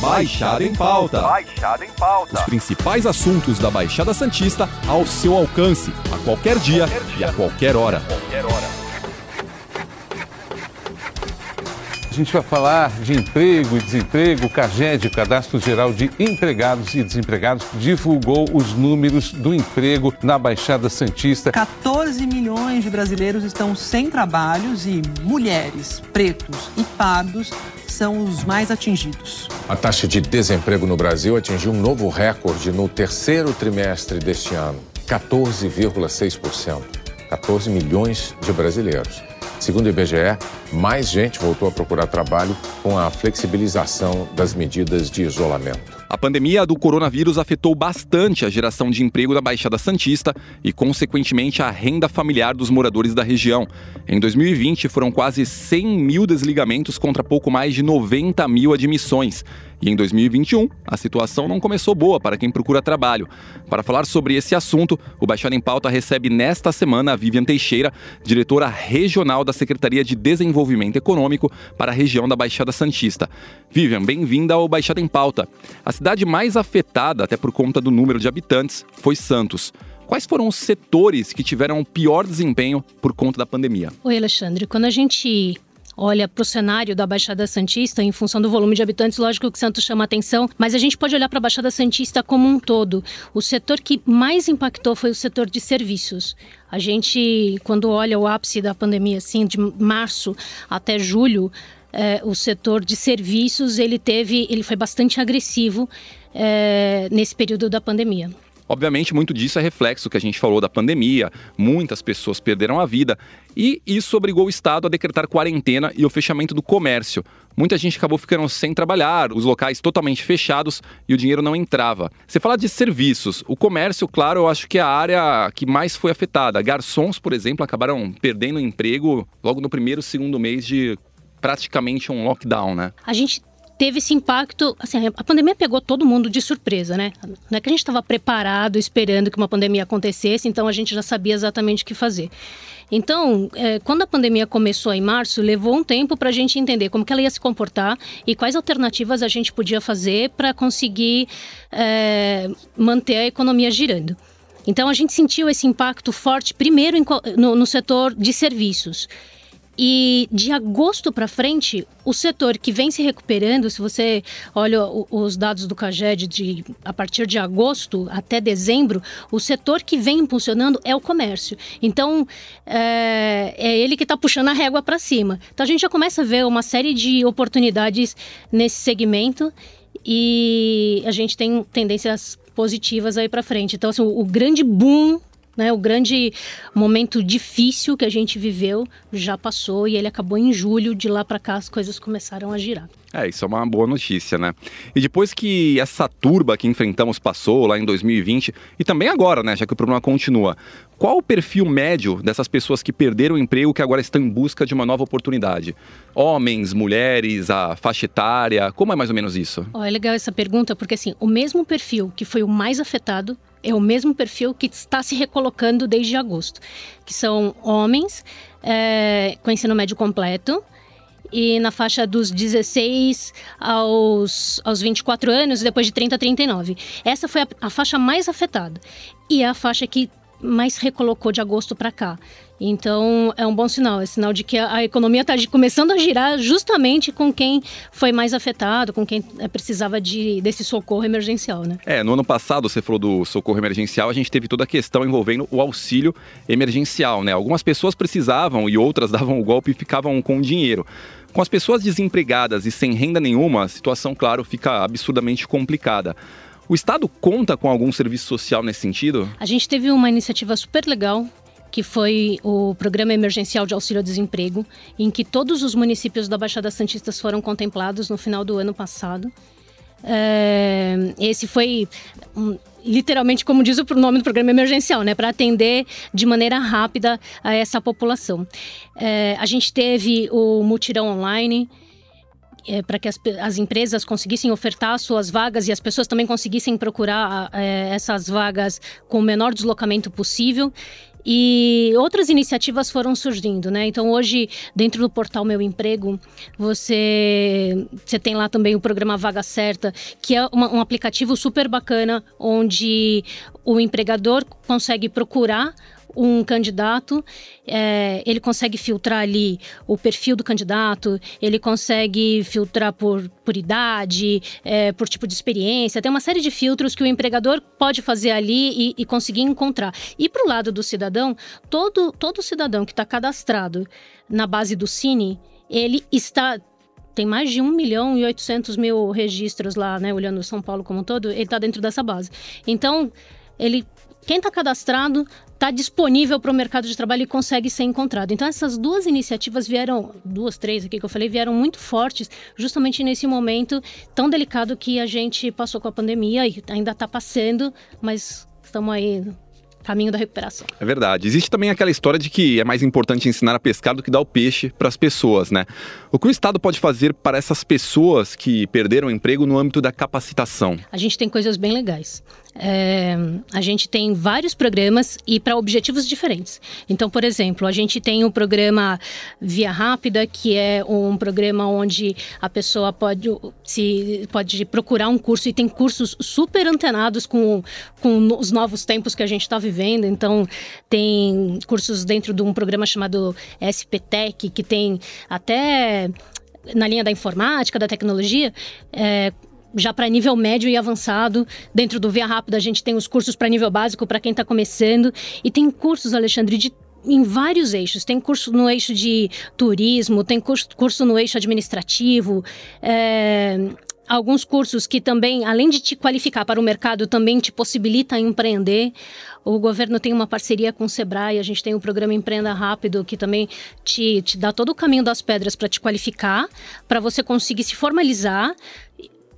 Baixada em Pauta. Baixada em Pauta. Os principais assuntos da Baixada Santista ao seu alcance, a qualquer dia, Qualquer dia. e a qualquer hora. Qualquer hora. A gente vai falar de emprego e desemprego. O CAGED, o Cadastro Geral de Empregados e Desempregados, divulgou os números do emprego na Baixada Santista. 14 milhões de brasileiros estão sem trabalhos e mulheres, pretos e pardos são os mais atingidos. A taxa de desemprego no Brasil atingiu um novo recorde no terceiro trimestre deste ano, 14,6%. 14 milhões de brasileiros. Segundo o IBGE, mais gente voltou a procurar trabalho com a flexibilização das medidas de isolamento. A pandemia do coronavírus afetou bastante a geração de emprego da Baixada Santista e, consequentemente, a renda familiar dos moradores da região. Em 2020, foram quase 100 mil desligamentos contra pouco mais de 90 mil admissões. E em 2021, a situação não começou boa para quem procura trabalho. Para falar sobre esse assunto, o Baixada em Pauta recebe nesta semana a Vivian Teixeira, diretora regional da Secretaria de Desenvolvimento Econômico para a região da Baixada Santista. Vivian, bem-vinda ao Baixada em Pauta. A cidade mais afetada, até por conta do número de habitantes, foi Santos. Quais foram os setores que tiveram o pior desempenho por conta da pandemia? Oi, Alexandre. Quando a gente olha para o cenário da Baixada Santista, em função do volume de habitantes, lógico que Santos chama atenção, mas a gente pode olhar para a Baixada Santista como um todo. O setor que mais impactou foi o setor de serviços. A gente, quando olha o ápice da pandemia, assim, de março até julho, eh, o setor de serviços ele teve, ele foi bastante agressivo eh, nesse período da pandemia. Obviamente, muito disso é reflexo que a gente falou da pandemia, muitas pessoas perderam a vida e isso obrigou o Estado a decretar quarentena e o fechamento do comércio. Muita gente acabou ficando sem trabalhar, os locais totalmente fechados e o dinheiro não entrava. Você fala de serviços, o comércio, claro, eu acho que é a área que mais foi afetada. Garçons, por exemplo, acabaram perdendo emprego logo no primeiro, segundo mês de praticamente um lockdown, né? A gente teve esse impacto, assim, a pandemia pegou todo mundo de surpresa, né? Não é que a gente estava preparado, esperando que uma pandemia acontecesse, então a gente já sabia exatamente o que fazer. Então, é, quando a pandemia começou em março, levou um tempo para a gente entender como que ela ia se comportar e quais alternativas a gente podia fazer para conseguir é, manter a economia girando. Então, a gente sentiu esse impacto forte, primeiro no, no setor de serviços. E de agosto para frente, o setor que vem se recuperando, se você olha os dados do CAGED de a partir de agosto até dezembro, o setor que vem impulsionando é o comércio. Então, é, é ele que está puxando a régua para cima. Então, a gente já começa a ver uma série de oportunidades nesse segmento e a gente tem tendências positivas aí para frente. Então, assim, o, o grande boom né, o grande momento difícil que a gente viveu já passou e ele acabou em julho. De lá para cá as coisas começaram a girar. É, isso é uma boa notícia, né? E depois que essa turba que enfrentamos passou lá em 2020 e também agora, né, já que o problema continua, qual o perfil médio dessas pessoas que perderam o emprego que agora estão em busca de uma nova oportunidade? Homens, mulheres, a faixa etária, como é mais ou menos isso? Ó, é legal essa pergunta porque assim, o mesmo perfil que foi o mais afetado é o mesmo perfil que está se recolocando desde agosto, que são homens é, com ensino médio completo e na faixa dos 16 aos, aos 24 anos, depois de 30 a 39. Essa foi a, a faixa mais afetada e é a faixa que mais recolocou de agosto para cá. Então é um bom sinal, é sinal de que a, a economia está começando a girar justamente com quem foi mais afetado, com quem eh, precisava de, desse socorro emergencial, né? É, no ano passado você falou do socorro emergencial, a gente teve toda a questão envolvendo o auxílio emergencial, né? Algumas pessoas precisavam e outras davam o golpe e ficavam com dinheiro. Com as pessoas desempregadas e sem renda nenhuma, a situação, claro, fica absurdamente complicada. O Estado conta com algum serviço social nesse sentido? A gente teve uma iniciativa super legal que foi o Programa Emergencial de Auxílio ao Desemprego, em que todos os municípios da Baixada Santista foram contemplados no final do ano passado. É, esse foi um, literalmente, como diz o nome do programa emergencial, né, para atender de maneira rápida a essa população. É, a gente teve o mutirão online. É, para que as, as, empresas conseguissem ofertar suas vagas e as pessoas também conseguissem procurar é, essas vagas com o menor deslocamento possível. E outras iniciativas foram surgindo, né? Então hoje, dentro do portal Meu Emprego, você, você tem lá também o programa Vaga Certa, que é uma, um aplicativo super bacana, onde o empregador consegue procurar um candidato, é, ele consegue filtrar ali o perfil do candidato, ele consegue filtrar por, por idade, é, por tipo de experiência, tem uma série de filtros que o empregador pode fazer ali e, e conseguir encontrar. E para o lado do cidadão, todo, todo cidadão que está cadastrado na base do Cine, ele está tem mais de 1 milhão e 800 mil registros lá, né? Olhando São Paulo como um todo, ele está dentro dessa base. Então, ele quem está cadastrado está disponível para o mercado de trabalho e consegue ser encontrado. Então, essas duas iniciativas vieram, duas, três aqui que eu falei, vieram muito fortes, justamente nesse momento tão delicado que a gente passou com a pandemia e ainda está passando, mas estamos aí caminho da recuperação. É verdade. Existe também aquela história de que é mais importante ensinar a pescar do que dar o peixe para as pessoas, né? O que o Estado pode fazer para essas pessoas que perderam o emprego no âmbito da capacitação? A gente tem coisas bem legais. É, a gente tem vários programas e para objetivos diferentes. Então, por exemplo, a gente tem o programa Via Rápida, que é um programa onde a pessoa pode, se, pode procurar um curso e tem cursos super antenados com, com os novos tempos que a gente está vivendo. Então, tem cursos dentro de um programa chamado SPTEC, que tem até na linha da informática, da tecnologia, é, já para nível médio e avançado. Dentro do Via Rápida, a gente tem os cursos para nível básico para quem está começando. E tem cursos, Alexandre, de em vários eixos. Tem curso no eixo de turismo, tem curso, curso no eixo administrativo. É, alguns cursos que também, além de te qualificar para o mercado, também te possibilita empreender. O governo tem uma parceria com o Sebrae, a gente tem o programa Empreenda Rápido, que também te, te dá todo o caminho das pedras para te qualificar, para você conseguir se formalizar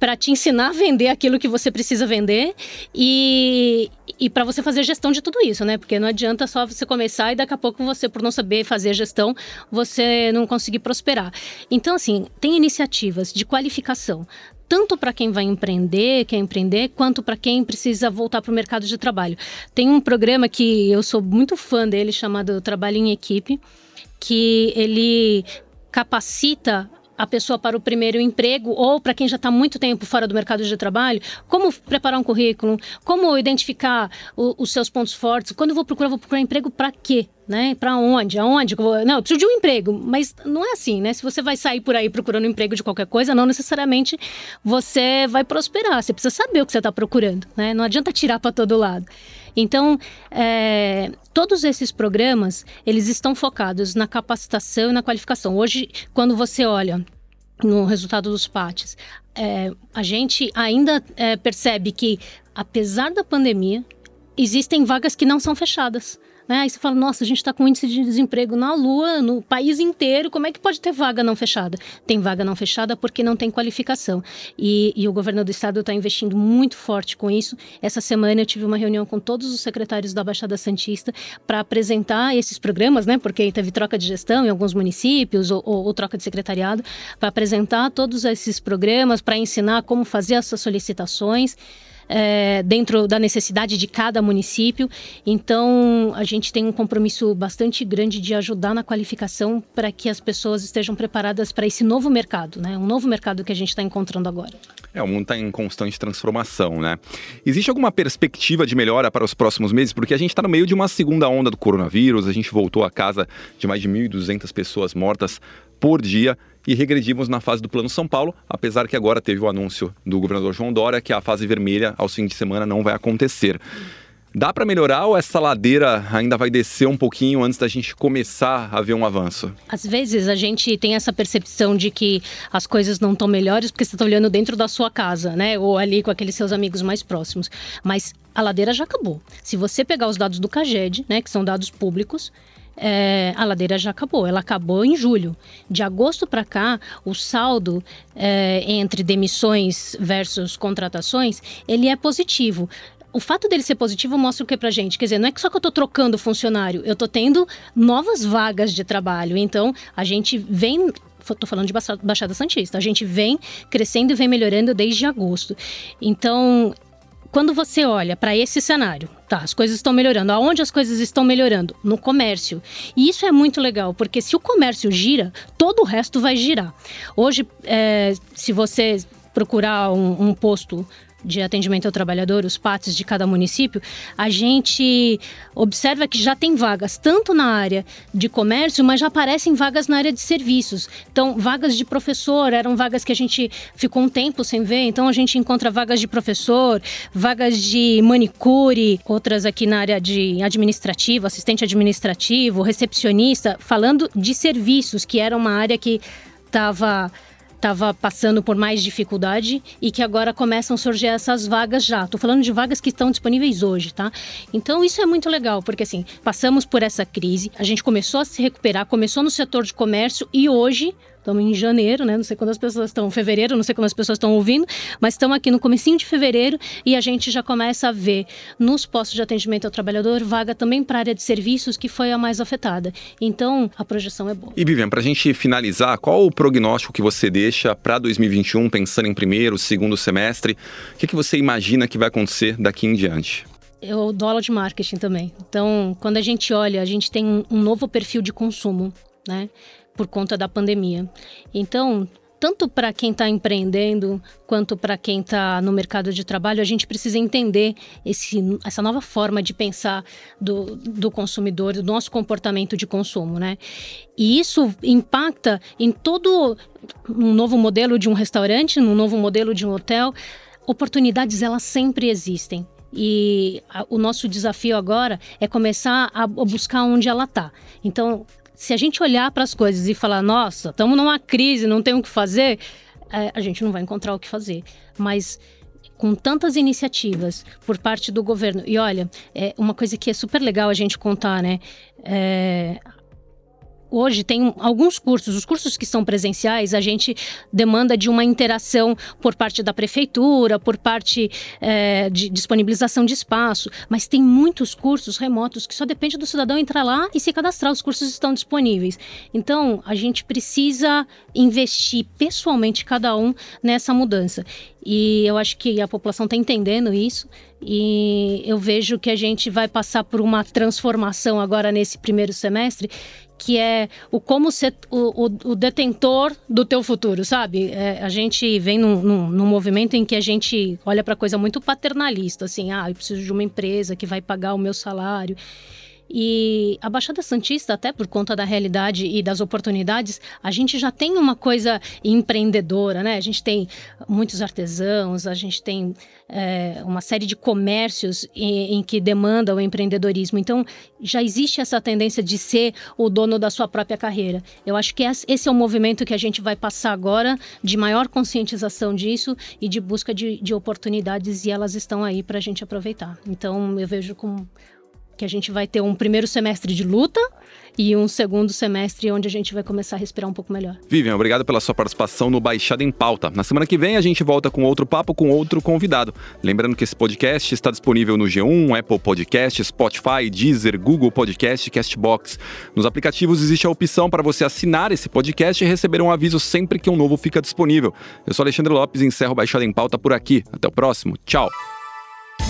para te ensinar a vender aquilo que você precisa vender e, e para você fazer gestão de tudo isso, né? Porque não adianta só você começar e daqui a pouco você, por não saber fazer gestão, você não conseguir prosperar. Então, assim, tem iniciativas de qualificação, tanto para quem vai empreender, quer empreender, quanto para quem precisa voltar para o mercado de trabalho. Tem um programa que eu sou muito fã dele, chamado Trabalho em Equipe, que ele capacita a pessoa para o primeiro emprego ou para quem já está muito tempo fora do mercado de trabalho, como preparar um currículo, como identificar o, os seus pontos fortes. Quando eu vou procurar, vou procurar emprego para quê? Né? Para onde? Aonde? Não, eu preciso de um emprego, mas não é assim, né? Se você vai sair por aí procurando um emprego de qualquer coisa, não necessariamente você vai prosperar. Você precisa saber o que você está procurando, né? Não adianta tirar para todo lado. Então, é, todos esses programas, eles estão focados na capacitação e na qualificação. Hoje, quando você olha no resultado dos PATs, é, a gente ainda é, percebe que, apesar da pandemia, existem vagas que não são fechadas. Né? Aí você fala, nossa, a gente está com índice de desemprego na Lua, no país inteiro, como é que pode ter vaga não fechada? Tem vaga não fechada porque não tem qualificação. E, e o governo do estado está investindo muito forte com isso. Essa semana eu tive uma reunião com todos os secretários da Baixada Santista para apresentar esses programas, né? Porque teve troca de gestão em alguns municípios ou, ou, ou troca de secretariado, para apresentar todos esses programas, para ensinar como fazer essas solicitações é, dentro da necessidade de cada município. Então, a gente tem um compromisso bastante grande de ajudar na qualificação para que as pessoas estejam preparadas para esse novo mercado, né? Um novo mercado que a gente está encontrando agora. É, o mundo está em constante transformação, né? Existe alguma perspectiva de melhora para os próximos meses? Porque a gente está no meio de uma segunda onda do coronavírus, a gente voltou a casa de mais de 1.200 pessoas mortas por dia e regredimos na fase do Plano São Paulo, apesar que agora teve o anúncio do governador João Dória que a fase vermelha aos fins de semana não vai acontecer. Dá para melhorar ou essa ladeira ainda vai descer um pouquinho antes da gente começar a ver um avanço? Às vezes a gente tem essa percepção de que as coisas não estão melhores porque você está olhando dentro da sua casa, né? Ou ali com aqueles seus amigos mais próximos. Mas a ladeira já acabou. Se você pegar os dados do CAGED, né, que são dados públicos, é, a ladeira já acabou. Ela acabou em julho. De agosto para cá, o saldo é, entre demissões versus contratações, ele é positivo o fato dele ser positivo mostra o que pra gente? Quer dizer, não é que só que eu tô trocando funcionário, eu tô tendo novas vagas de trabalho. Então, a gente vem estou falando de Baixada Santista. A gente vem crescendo e vem melhorando desde agosto. Então, quando você olha para esse cenário, Tá, as coisas estão melhorando. Aonde as coisas estão melhorando? No comércio. E isso é muito legal, porque se o comércio gira, todo o resto vai girar. Hoje, é, se você procurar um, um posto de atendimento ao trabalhador, os PATs de cada município, a gente observa que já tem vagas tanto na área de comércio, mas já aparecem vagas na área de serviços. Então, vagas de professor eram vagas que a gente ficou um tempo sem ver, então a gente encontra vagas de professor, vagas de manicure, outras aqui na área de administrativo, assistente administrativo, recepcionista, falando de serviços, que era uma área que estava estava passando por mais dificuldade e que agora começam a surgir essas vagas já. Estou falando de vagas que estão disponíveis hoje, tá? Então isso é muito legal, porque assim, passamos por essa crise, a gente começou a se recuperar, começou no setor de comércio e hoje Estamos em janeiro, né? Não sei quando as pessoas estão, fevereiro, não sei quando as pessoas estão ouvindo, mas estamos aqui no comecinho de fevereiro e a gente já começa a ver nos postos de atendimento ao trabalhador vaga também para a área de serviços, que foi a mais afetada. Então, a projeção é boa. E Vivian, para a gente finalizar, qual o prognóstico que você deixa para 2021, pensando em primeiro, segundo semestre? O que, que você imagina que vai acontecer daqui em diante? eu dou aula de marketing também. Então, quando a gente olha, a gente tem um, novo perfil de consumo, né? por conta da pandemia. Então, tanto para quem está empreendendo quanto para quem está no mercado de trabalho, a gente precisa entender esse, essa nova forma de pensar do, do consumidor, do nosso comportamento de consumo, né? E isso impacta em todo um novo modelo de um restaurante, num novo modelo de um hotel. Oportunidades elas sempre existem. E a, o nosso desafio agora é começar a, a buscar onde ela está. Então, se a gente olhar para as coisas e falar, nossa, estamos numa crise, não tem o que fazer, é, a gente não vai encontrar o que fazer. Mas com tantas iniciativas por parte do governo. E olha, é uma coisa que é super legal a gente contar, né? É, hoje tem alguns cursos, os cursos que são presenciais, a gente demanda de uma interação por parte da prefeitura, por parte é, de disponibilização de espaço, mas tem muitos cursos remotos que só depende do cidadão entrar lá e se cadastrar, os cursos estão disponíveis. Então, a gente precisa investir pessoalmente cada um nessa mudança. E eu acho que a população está entendendo isso. E eu vejo que a gente vai passar por uma transformação agora nesse primeiro semestre que é o como ser o, o, o detentor do teu futuro, sabe? É, a gente vem num, num, num, movimento em que a gente olha para coisa muito paternalista, assim, ah, eu preciso de uma empresa que vai pagar o meu salário. E a Baixada Santista, até por conta da realidade e das oportunidades, a gente já tem uma coisa empreendedora, né? A gente tem muitos artesãos, a gente tem é, uma série de comércios em, em, que demandam o empreendedorismo. Então, já existe essa tendência de ser o dono da sua própria carreira. Eu acho que esse é o movimento que a gente vai passar agora, de maior conscientização disso e de busca de, de oportunidades, e elas estão aí para a gente aproveitar. Então, eu vejo com que a gente vai ter um primeiro semestre de luta e um segundo semestre onde a gente vai começar a respirar um pouco melhor. Vivian, obrigado pela sua participação no Baixada em Pauta. Na semana que vem a gente volta com outro papo com outro convidado. Lembrando que esse podcast está disponível no G1, Apple Podcast, Spotify, Deezer, Google Podcast Castbox. Nos aplicativos existe a opção para você assinar esse podcast e receber um aviso sempre que um novo fica disponível. Eu sou Alexandre Lopes e encerro Baixada em Pauta por aqui. Até o próximo. Tchau.